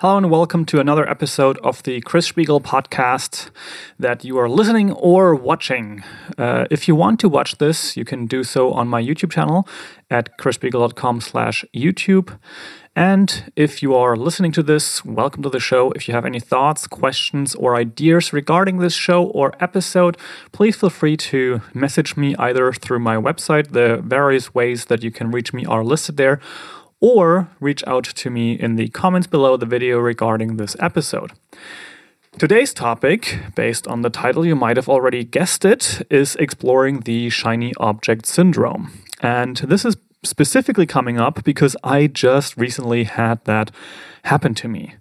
Hello and welcome to another episode of the Chris Spiegel podcast that you are listening or watching. Uh, if you want to watch this, you can do so on my YouTube channel at chrisspiegel.com slash YouTube. And if you are listening to this, welcome to the show. If you have any thoughts, questions, or ideas regarding this show or episode, please feel free to message me either through my website. The various ways that you can reach me are listed there or reach out to me in the comments below the video regarding this episode. Today's topic, based on the title, you might have already guessed it, is exploring the shiny object syndrome. And this is specifically coming up because I just recently had that happen to me.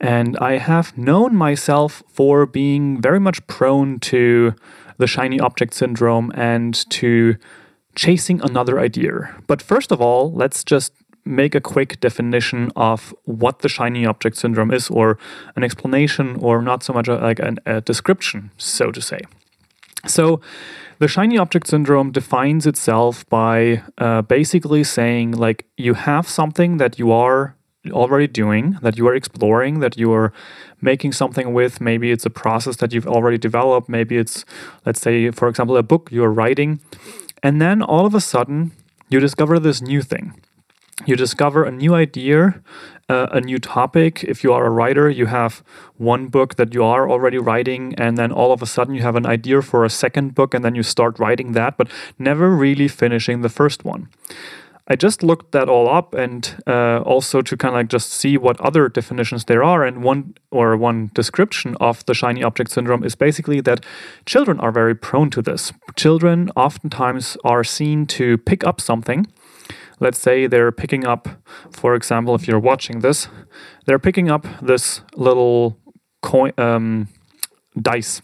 And I have known myself for being very much prone to the shiny object syndrome and to chasing another idea. But first of all, let's just make a quick definition of what the shiny object syndrome is, or an explanation, or not so much a, like an, a description, so to say. So, the shiny object syndrome defines itself by uh, basically saying, like, you have something that you are already doing, that you are exploring, that you are making something with. Maybe it's a process that you've already developed. Maybe it's, let's say, for example, a book you're writing. And then all of a sudden, you discover this new thing you discover a new idea, uh, a new topic. If you are a writer, you have one book that you are already writing, and then all of a sudden you have an idea for a second book, and then you start writing that, but never really finishing the first one. I just looked that all up and uh, also to kind of like just see what other definitions there are. And one or one description of the shiny object syndrome is basically that children are very prone to this. Children oftentimes are seen to pick up something let's say they're picking up, for example, if you're watching this, they're picking up this little coin um, dice,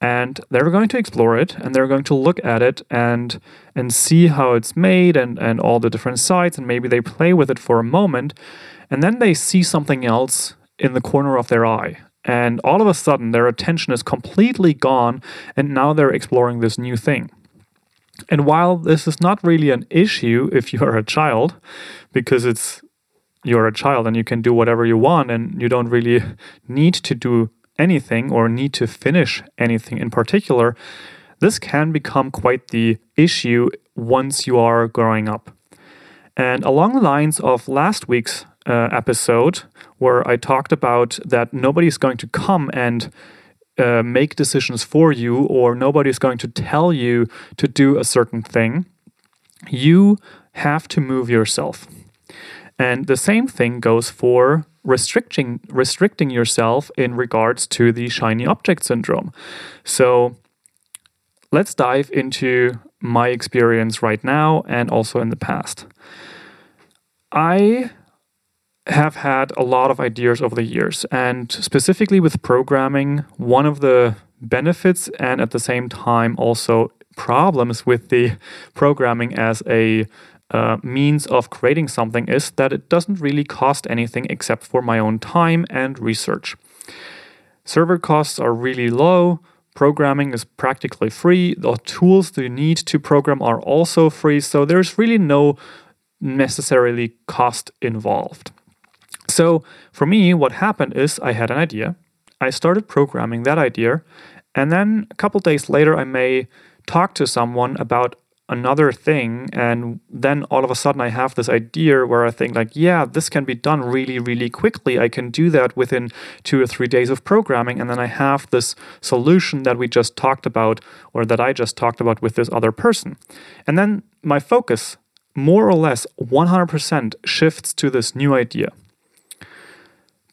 and they're going to explore it, and they're going to look at it and and see how it's made and and all the different sides, and maybe they play with it for a moment, and then they see something else in the corner of their eye. And all of a sudden, their attention is completely gone, and now they're exploring this new thing. And while this is not really an issue if you are a child, because it's you're a child and you can do whatever you want and you don't really need to do anything or need to finish anything in particular, this can become quite the issue once you are growing up. And along the lines of last week's uh, episode, where I talked about that nobody's going to come and uh, make decisions for you or nobody's going to tell you to do a certain thing. You have to move yourself. And the same thing goes for restricting restricting yourself in regards to the shiny object syndrome. So let's dive into my experience right now and also in the past. I have had a lot of ideas over the years. And specifically with programming, one of the benefits and at the same time also problems with the programming as a uh, means of creating something is that it doesn't really cost anything except for my own time and research. Server costs are really low. Programming is practically free. The tools that you need to program are also free. So there's really no necessarily cost involved. So for me, what happened is I had an idea. I started programming that idea. And then a couple days later, I may talk to someone about another thing. And then all of a sudden, I have this idea where I think, like, yeah, this can be done really, really quickly. I can do that within two or three days of programming. And then I have this solution that we just talked about, or that I just talked about with this other person. And then my focus, more or less 100%, shifts to this new idea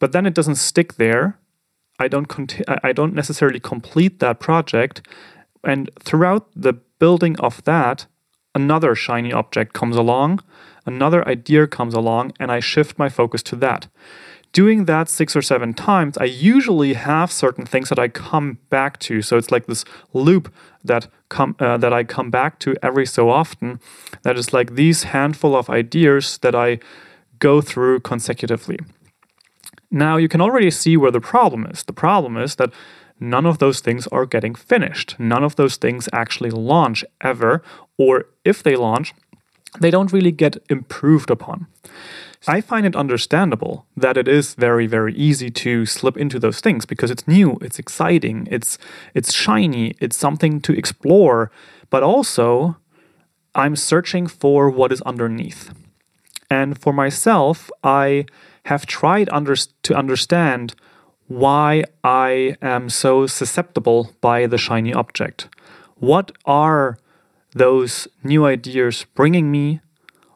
but then it doesn't stick there. I don't conti- I don't necessarily complete that project, and throughout the building of that, another shiny object comes along, another idea comes along, and I shift my focus to that. Doing that six or seven times, I usually have certain things that I come back to. So it's like this loop that come uh, that I come back to every so often. That is like these handful of ideas that I go through consecutively. Now you can already see where the problem is. The problem is that none of those things are getting finished. None of those things actually launch ever, or if they launch, they don't really get improved upon. I find it understandable that it is very, very easy to slip into those things because it's new, it's exciting, it's it's shiny, it's something to explore, but also I'm searching for what is underneath. And for myself, I have tried under, to understand why I am so susceptible by the shiny object. What are those new ideas bringing me?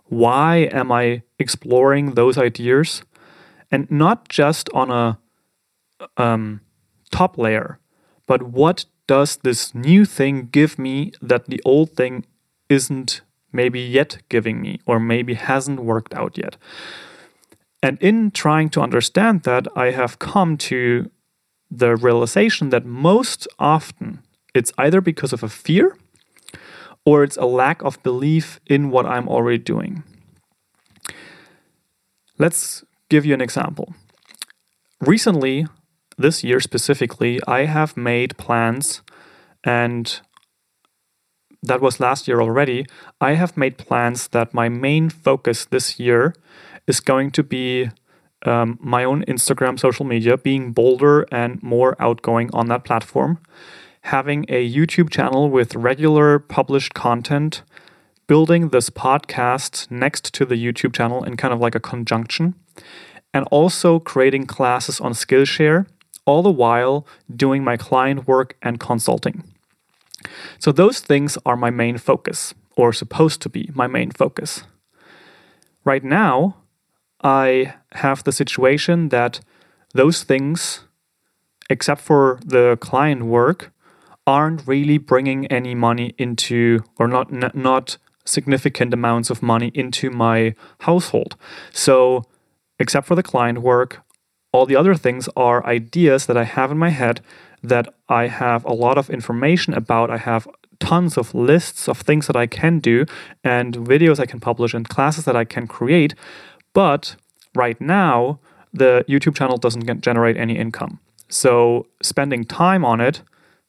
Why am I exploring those ideas? And not just on a um, top layer, but what does this new thing give me that the old thing isn't maybe yet giving me, or maybe hasn't worked out yet? And in trying to understand that, I have come to the realization that most often it's either because of a fear or it's a lack of belief in what I'm already doing. Let's give you an example. Recently, this year specifically, I have made plans, and that was last year already. I have made plans that my main focus this year is going to be um, my own Instagram social media, being bolder and more outgoing on that platform, having a YouTube channel with regular published content, building this podcast next to the YouTube channel in kind of like a conjunction, and also creating classes on Skillshare, all the while doing my client work and consulting. So, those things are my main focus, or supposed to be my main focus. Right now, I have the situation that those things, except for the client work, aren't really bringing any money into, or not not significant amounts of money into my household. So, except for the client work, all the other things are ideas that I have in my head that I have a lot of information about. I have tons of lists of things that I can do and videos I can publish and classes that I can create. But right now, the YouTube channel doesn't generate any income. So spending time on it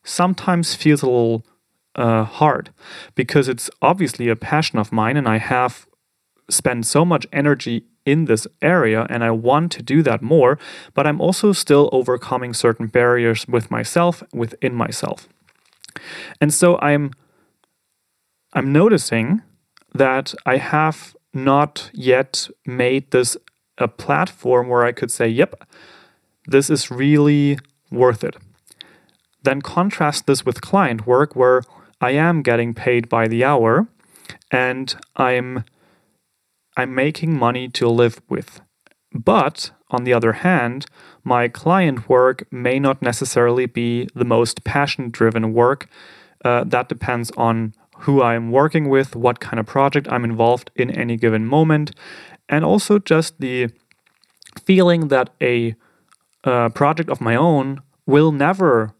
sometimes feels a little uh, hard because it's obviously a passion of mine and I have spent so much energy in this area and I want to do that more, but I'm also still overcoming certain barriers with myself, within myself. And so I'm I'm noticing that I have not yet made this a platform where I could say, yep, this is really worth it. Then contrast this with client work where I am getting paid by the hour and I'm I'm making money to live with. But on the other hand, my client work may not necessarily be the most passion driven work. Uh, that depends on who I'm working with, what kind of project I'm involved in any given moment, and also just the feeling that a uh, project of my own will never,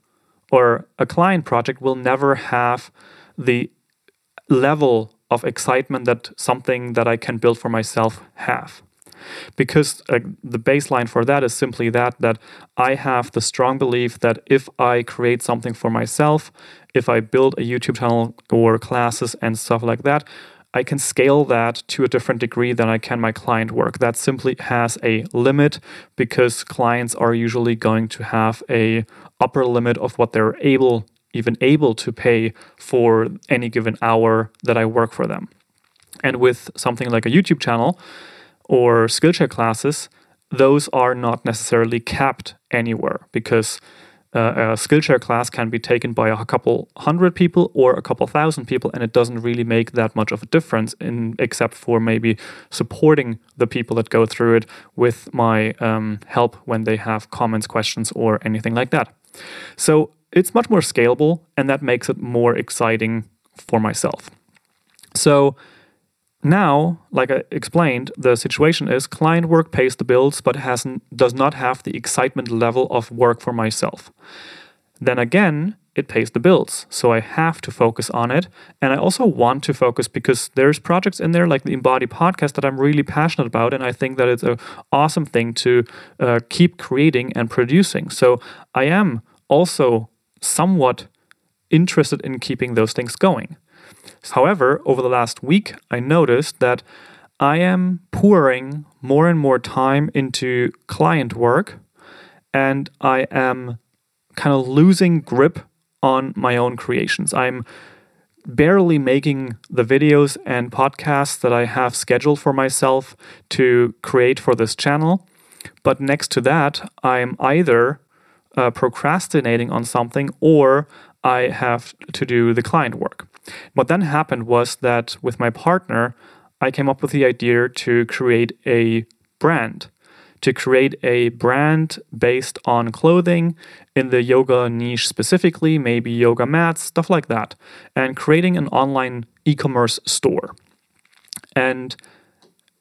or a client project will never have the level of excitement that something that I can build for myself have. Because the baseline for that is simply that that I have the strong belief that if I create something for myself, if I build a YouTube channel or classes and stuff like that, I can scale that to a different degree than I can my client work. That simply has a limit because clients are usually going to have a upper limit of what they're able even able to pay for any given hour that I work for them. And with something like a YouTube channel or Skillshare classes, those are not necessarily capped anywhere because uh, a Skillshare class can be taken by a couple hundred people or a couple thousand people, and it doesn't really make that much of a difference, in except for maybe supporting the people that go through it with my um, help when they have comments, questions, or anything like that. So it's much more scalable, and that makes it more exciting for myself. So now, like I explained, the situation is client work pays the bills but hasn't does not have the excitement level of work for myself. Then again, it pays the bills, so I have to focus on it, and I also want to focus because there's projects in there like the Embody podcast that I'm really passionate about, and I think that it's an awesome thing to uh, keep creating and producing. So I am also somewhat interested in keeping those things going. However, over the last week, I noticed that I am pouring more and more time into client work and I am kind of losing grip on my own creations. I'm barely making the videos and podcasts that I have scheduled for myself to create for this channel. But next to that, I'm either uh, procrastinating on something or I have to do the client work. What then happened was that with my partner, I came up with the idea to create a brand, to create a brand based on clothing in the yoga niche specifically, maybe yoga mats, stuff like that, and creating an online e commerce store. And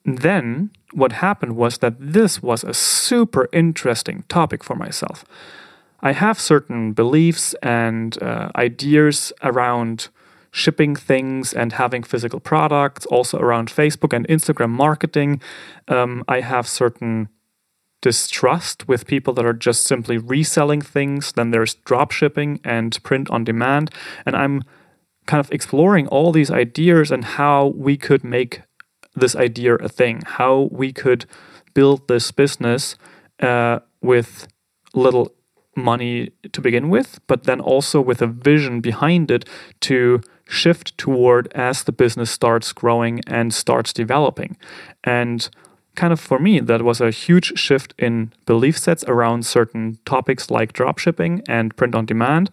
then what happened was that this was a super interesting topic for myself. I have certain beliefs and uh, ideas around shipping things and having physical products, also around Facebook and Instagram marketing. Um, I have certain distrust with people that are just simply reselling things. Then there's drop shipping and print on demand. And I'm kind of exploring all these ideas and how we could make this idea a thing, how we could build this business uh, with little money to begin with, but then also with a vision behind it to shift toward as the business starts growing and starts developing. And kind of for me, that was a huge shift in belief sets around certain topics like dropshipping and print on demand.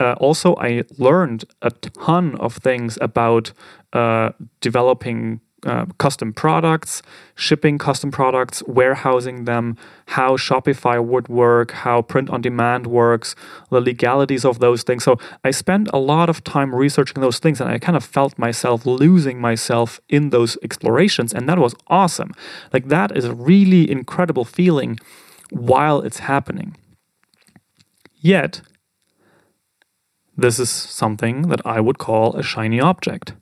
Uh, also, I learned a ton of things about uh, developing uh, custom products, shipping custom products, warehousing them, how Shopify would work, how print on demand works, the legalities of those things. So I spent a lot of time researching those things and I kind of felt myself losing myself in those explorations. And that was awesome. Like, that is a really incredible feeling while it's happening. Yet, this is something that I would call a shiny object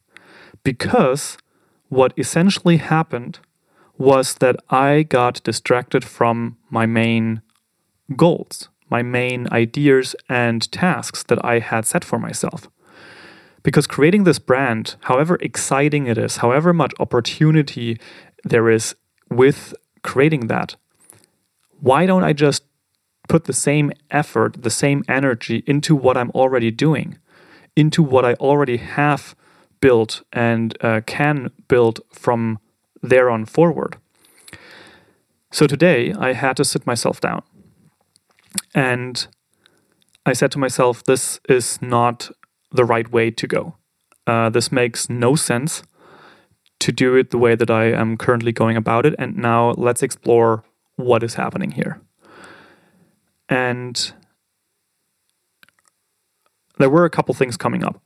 because what essentially happened was that I got distracted from my main goals, my main ideas and tasks that I had set for myself. Because creating this brand, however exciting it is, however much opportunity there is with creating that, why don't I just put the same effort, the same energy into what I'm already doing, into what I already have build and uh, can build from there on forward. So today I had to sit myself down and I said to myself, this is not the right way to go. Uh, this makes no sense to do it the way that I am currently going about it. And now let's explore what is happening here. And there were a couple things coming up.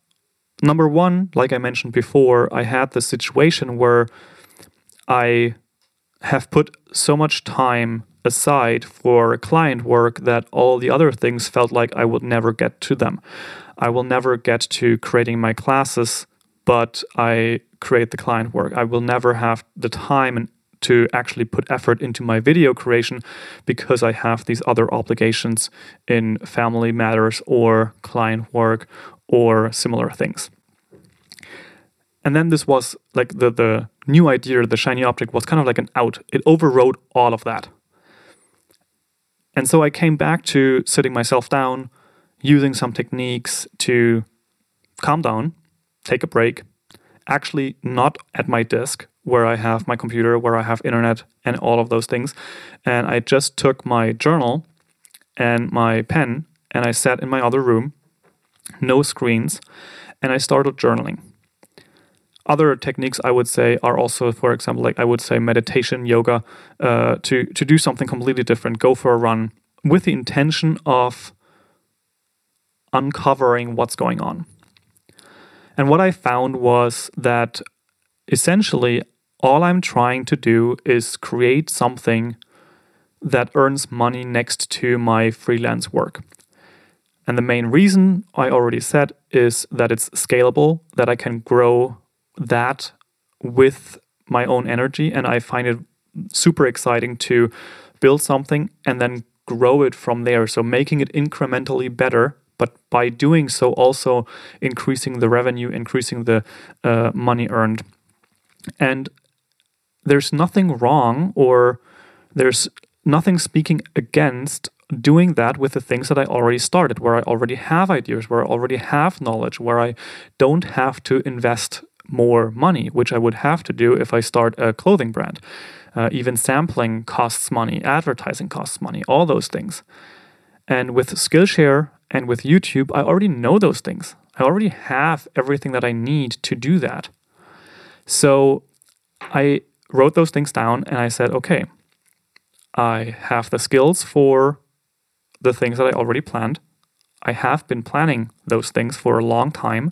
Number one, like I mentioned before, I had the situation where I have put so much time aside for client work that all the other things felt like I would never get to them. I will never get to creating my classes, but I create the client work. I will never have the time to actually put effort into my video creation because I have these other obligations in family matters or client work or similar things. And then this was like the, the new idea, the shiny object was kind of like an out. It overrode all of that. And so I came back to sitting myself down, using some techniques to calm down, take a break, actually not at my desk where I have my computer, where I have internet and all of those things. And I just took my journal and my pen and I sat in my other room no screens, and I started journaling. Other techniques I would say are also, for example, like I would say meditation, yoga, uh, to to do something completely different. Go for a run with the intention of uncovering what's going on. And what I found was that essentially all I'm trying to do is create something that earns money next to my freelance work. And the main reason I already said is that it's scalable, that I can grow that with my own energy. And I find it super exciting to build something and then grow it from there. So making it incrementally better but by doing so, also increasing the revenue, increasing the uh, money earned. And there's nothing wrong or there's nothing speaking against doing that with the things that I already started, where I already have ideas, where I already have knowledge, where I don't have to invest more money, which I would have to do if I start a clothing brand. Uh, even sampling costs money, advertising costs money, all those things. And with Skillshare and with YouTube, I already know those things. I already have everything that I need to do that. So I wrote those things down and I said, okay, I have the skills for the things that I already planned. I have been planning those things for a long time.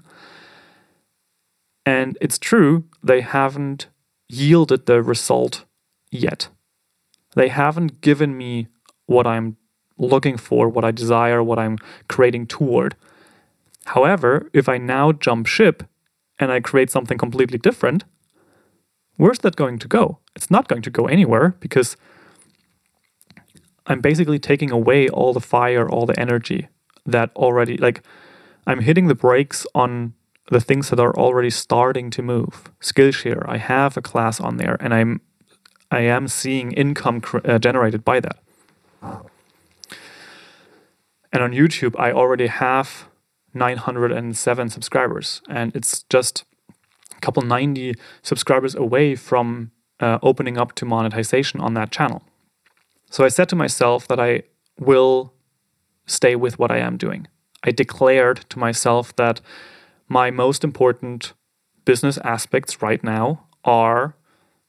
And it's true, they haven't yielded the result yet. They haven't given me what I'm looking for, what I desire, what I'm creating toward. However, if I now jump ship and I create something completely different, where's that going to go? It's not going to go anywhere because I'm basically taking away all the fire, all the energy that already, like, I'm hitting the brakes on the things that are already starting to move. Skillshare, I have a class on there, and I'm, I am seeing income cr- uh, generated by that. And on YouTube, I already have 907 subscribers, and it's just a couple 90 subscribers away from uh, opening up to monetization on that channel. So I said to myself that I will stay with what I am doing. I declared to myself that my most important business aspects right now are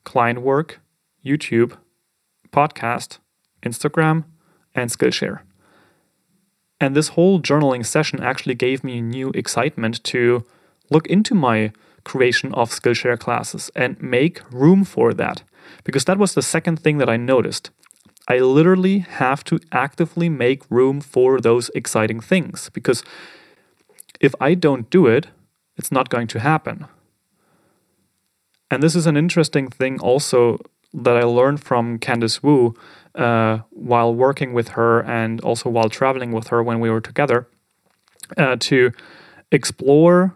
client work, YouTube, podcast, Instagram, and Skillshare. And this whole journaling session actually gave me new excitement to look into my creation of Skillshare classes and make room for that. Because that was the second thing that I noticed. I literally have to actively make room for those exciting things because if I don't do it, it's not going to happen. And this is an interesting thing also that I learned from Candice Wu uh, while working with her and also while traveling with her when we were together uh, to explore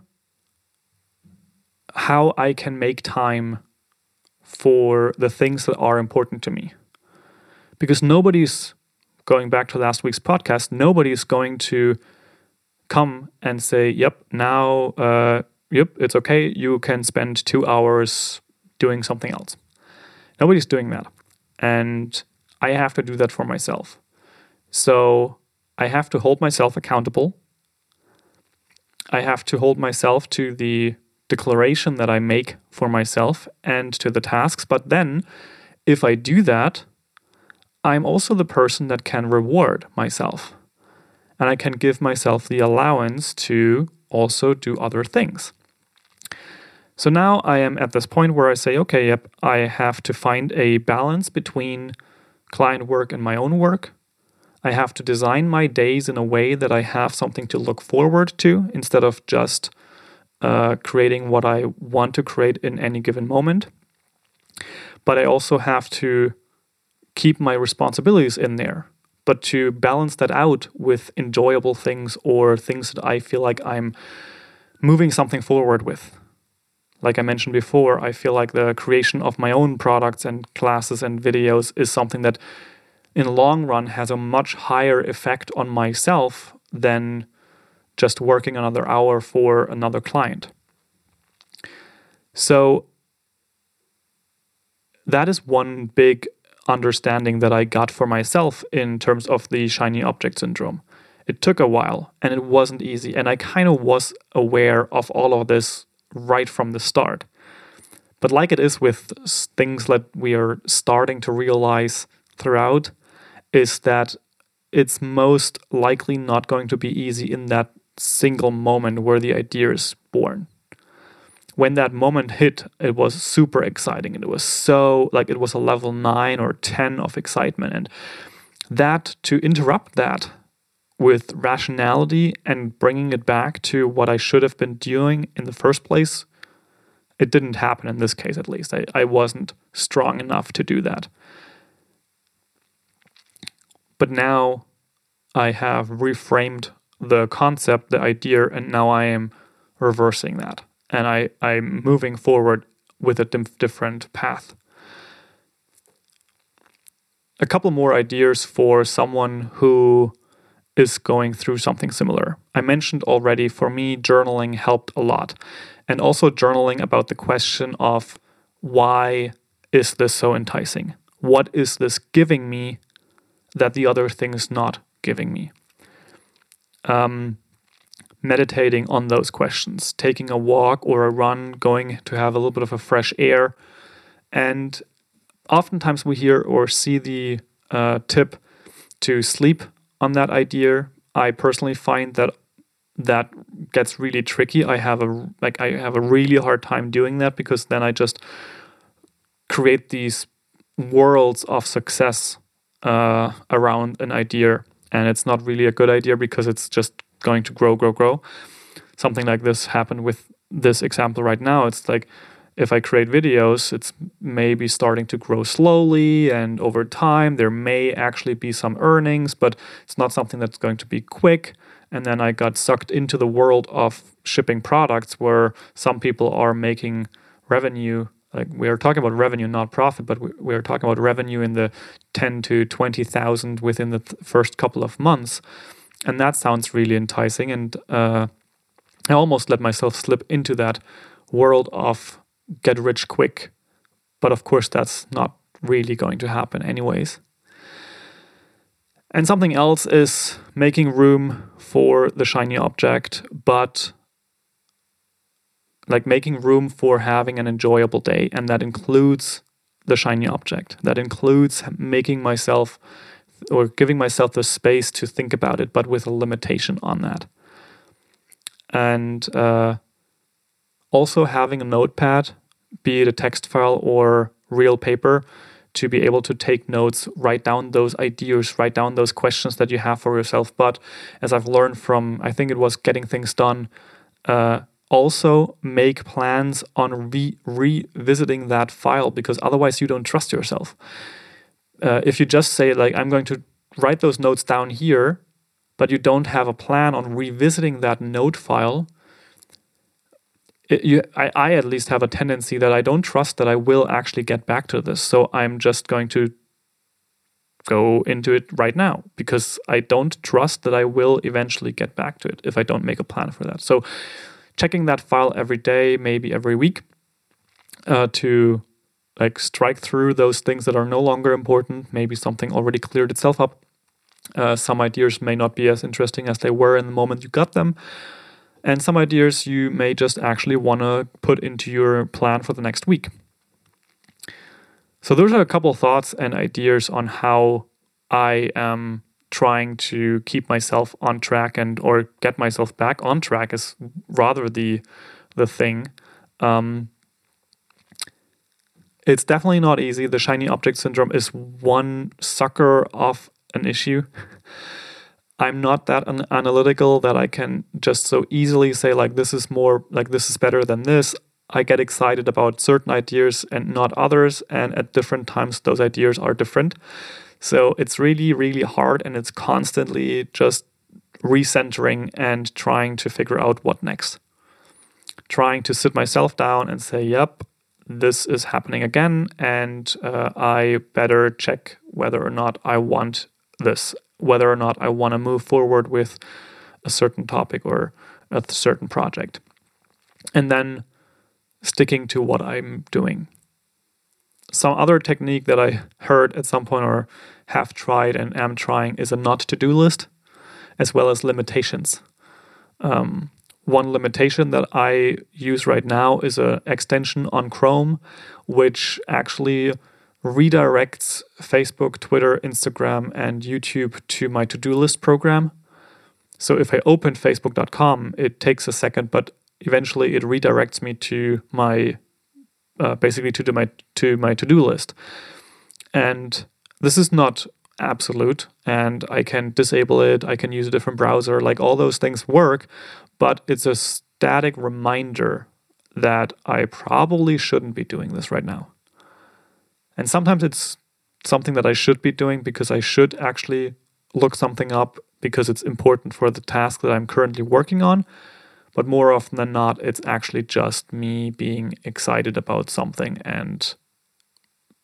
how I can make time for the things that are important to me because nobody's going back to last week's podcast, nobody's going to come and say, yep, now, uh, yep, it's okay. You can spend two hours doing something else. Nobody's doing that. And I have to do that for myself. So I have to hold myself accountable. I have to hold myself to the declaration that I make for myself and to the tasks. But then, if I do that, I'm also the person that can reward myself. And I can give myself the allowance to also do other things. So now I am at this point where I say, okay, yep, I have to find a balance between client work and my own work. I have to design my days in a way that I have something to look forward to instead of just uh, creating what I want to create in any given moment. But I also have to keep my responsibilities in there, but to balance that out with enjoyable things or things that I feel like I'm moving something forward with. Like I mentioned before, I feel like the creation of my own products and classes and videos is something that in the long run has a much higher effect on myself than just working another hour for another client. So that is one big understanding that I got for myself in terms of the shiny object syndrome. It took a while and it wasn't easy. And I kind of was aware of all of this right from the start. But like it is with things that we are starting to realize throughout, is that it's most likely not going to be easy in that single moment where the idea is born when that moment hit, it was super exciting. And it was so, like, it was a level nine or 10 of excitement. And that, to interrupt that with rationality and bringing it back to what I should have been doing in the first place, it didn't happen in this case, at least. I, I wasn't strong enough to do that. But now I have reframed the concept, the idea, and now I am reversing that. And I, I'm moving forward with a different path. A couple more ideas for someone who is going through something similar. I mentioned already for me, journaling helped a lot. And also journaling about the question of why is this so enticing? What is this giving me that the other thing is not giving me? Um, meditating on those questions, taking a walk or a run, going to have a little bit of a fresh air. And oftentimes we hear or see the uh, tip to sleep on that idea. I personally find that that gets really tricky. I have a like I have a really hard time doing that because then I just create these worlds of success uh, around an idea, and it's not really a good idea because it's just going to grow, grow, grow. Something like this happened with this example right now. It's like if I create videos, it's maybe starting to grow slowly, and over time, there may actually be some earnings, but it's not something that's going to be quick. And then I got sucked into the world of shipping products where some people are making revenue. Like we are talking about revenue, not profit, but we, are talking about revenue in the 10 to 20,000 within the th- first couple of months. And that sounds really enticing. And uh, I almost let myself slip into that world of get rich quick. But of course, that's not really going to happen, anyways. And something else is making room for the shiny object, but like making room for having an enjoyable day. And that includes the shiny object. That includes making myself or giving myself the space to think about it, but with a limitation on that. And uh, also having a notepad be it a text file or real paper, to be able to take notes, write down those ideas, write down those questions that you have for yourself. But as I've learned from, I think it was Getting Things Done, uh, also make plans on re- revisiting that file because otherwise you don't trust yourself. Uh, if you just say, like, I'm going to write those notes down here, but you don't have a plan on revisiting that note file, it, you, I, I at least have a tendency that I don't trust that I will actually get back to this. So I'm just going to go into it right now because I don't trust that I will eventually get back to it if I don't make a plan for that. So checking that file every day, maybe every week, uh, to like strike through those things that are no longer important. Maybe something already cleared itself up. Uh, some ideas may not be as interesting as they were in the moment you got them and some ideas you may just actually want to put into your plan for the next week. So, those are a couple thoughts and ideas on how I am trying to keep myself on track and or get myself back on track is rather the the thing. Um, it's definitely not easy. The shiny object syndrome is one sucker of an issue. I'm not that an- analytical that I can just so easily say like this is more like this is better than this. I get excited about certain ideas and not others, and at different times those ideas are different. So it's really, really hard, and it's constantly just recentering and trying to figure out what next. Trying to sit myself down and say, yep, this is happening again, and uh, I better check whether or not I want this whether or not I want to move forward with a certain topic or a certain project. And then sticking to what I'm doing. Some other technique that I heard at some point or have tried and am trying is a not to do list, as well as limitations. Um, one limitation that I use right now is an extension on Chrome, which actually redirects Facebook, Twitter, Instagram, and YouTube to my to do list program. So if I open facebook.com, it takes a second, but eventually it redirects me to my uh, basically to do my to my to do list. And this is not absolute, and I can disable it. I can use a different browser. Like all those things work, but it's a static reminder that I probably shouldn't be doing this right now. And sometimes it's something that I should be doing because I should actually look something up because it's important for the task that I'm currently working on. But more often than not, it's actually just me being excited about something and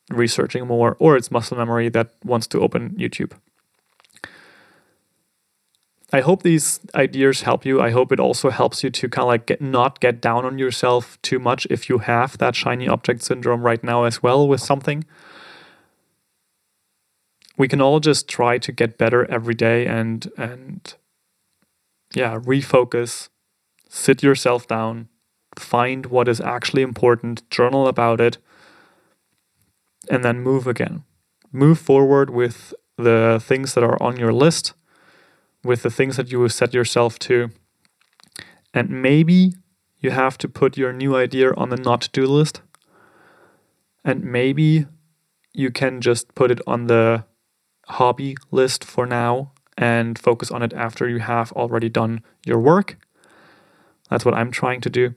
researching more, or it's muscle memory that wants to open YouTube. I hope these ideas help you. I hope it also helps you to kind of like get not get down on yourself too much if you have that shiny object syndrome right now as well with something. We can all just try to get better every day and and yeah, refocus, sit yourself down, find what is actually important, journal about it, and then move again. Move forward with the things that are on your list, with the things that you set yourself to. And maybe you have to put your new idea on the not do list. And maybe you can just put it on the hobby list for now and focus on it after you have already done your work. That's what I'm trying to do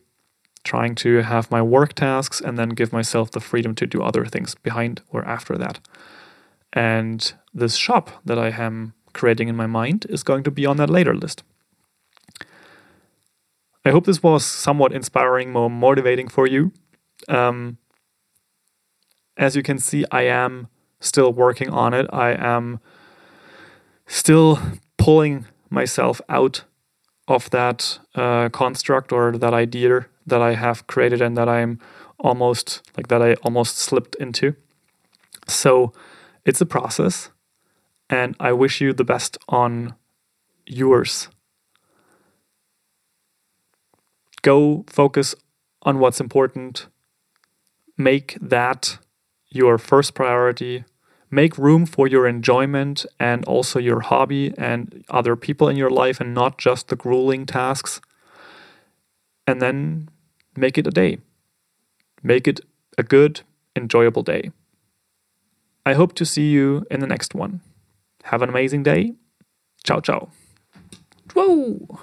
trying to have my work tasks and then give myself the freedom to do other things behind or after that. And this shop that I am creating in my mind is going to be on that later list. I hope this was somewhat inspiring, more motivating for you. Um, as you can see, I am still working on it. I am still pulling myself out of that uh, construct or that idea that I have created and that I'm almost like that I almost slipped into. So it's a process, and I wish you the best on yours. Go focus on what's important. Make that your first priority. Make room for your enjoyment and also your hobby and other people in your life and not just the grueling tasks. And then make it a day. Make it a good, enjoyable day. I hope to see you in the next one. Have an amazing day. Ciao, ciao. Whoa!